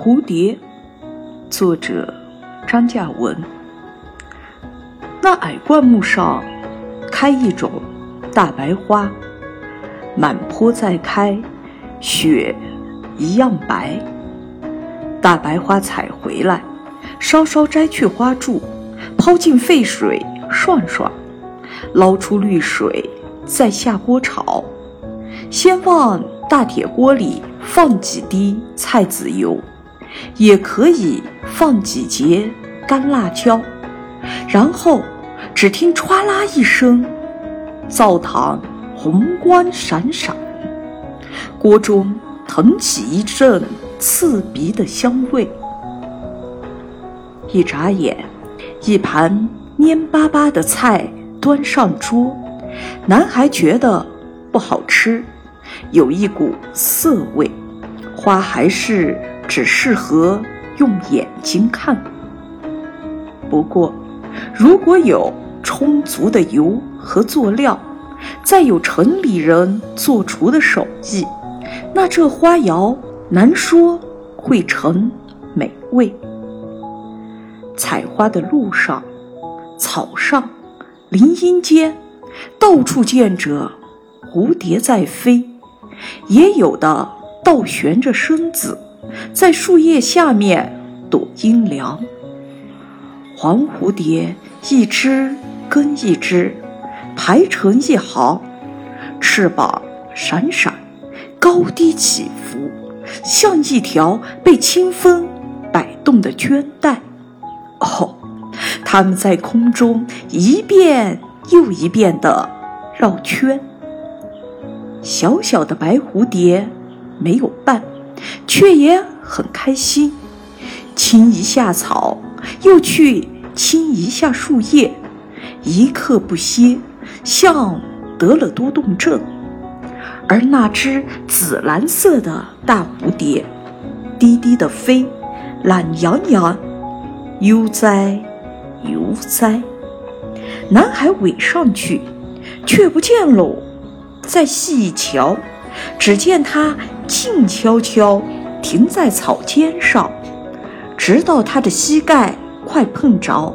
蝴蝶》，作者张嘉文。那矮灌木上开一种大白花，满坡在开，雪一样白。大白花采回来，稍稍摘去花柱，抛进沸水涮涮，捞出绿水，再下锅炒。先往大铁锅里放几滴菜籽油，也可以放几节干辣椒，然后只听歘啦一声，灶膛红光闪闪，锅中腾起一阵刺鼻的香味。一眨眼，一盘蔫巴巴的菜端上桌，男孩觉得不好吃。有一股涩味，花还是只适合用眼睛看。不过，如果有充足的油和佐料，再有城里人做厨的手艺，那这花肴难说会成美味。采花的路上、草上、林荫间，到处见着蝴蝶在飞。也有的倒悬着身子，在树叶下面躲阴凉。黄蝴蝶一只跟一只排成一行，翅膀闪闪，高低起伏，像一条被清风摆动的绢带。哦，它们在空中一遍又一遍地绕圈。小小的白蝴蝶没有伴，却也很开心。亲一下草，又去亲一下树叶，一刻不歇，像得了多动症。而那只紫蓝色的大蝴蝶，低低的飞，懒洋洋，悠哉悠哉。男孩尾上去，却不见喽。再细一瞧，只见它静悄悄停在草尖上，直到它的膝盖快碰着，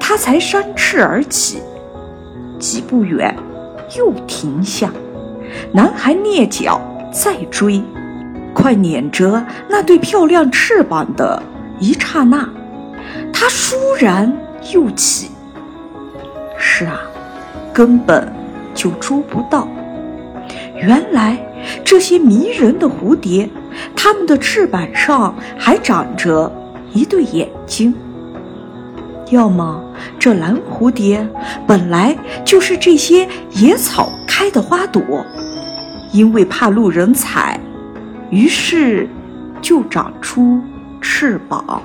它才扇翅而起。几步远，又停下。男孩蹑脚再追，快撵着那对漂亮翅膀的一刹那，他倏然又起。是啊，根本就捉不到。原来这些迷人的蝴蝶，它们的翅膀上还长着一对眼睛。要么这蓝蝴蝶本来就是这些野草开的花朵，因为怕路人踩，于是就长出翅膀。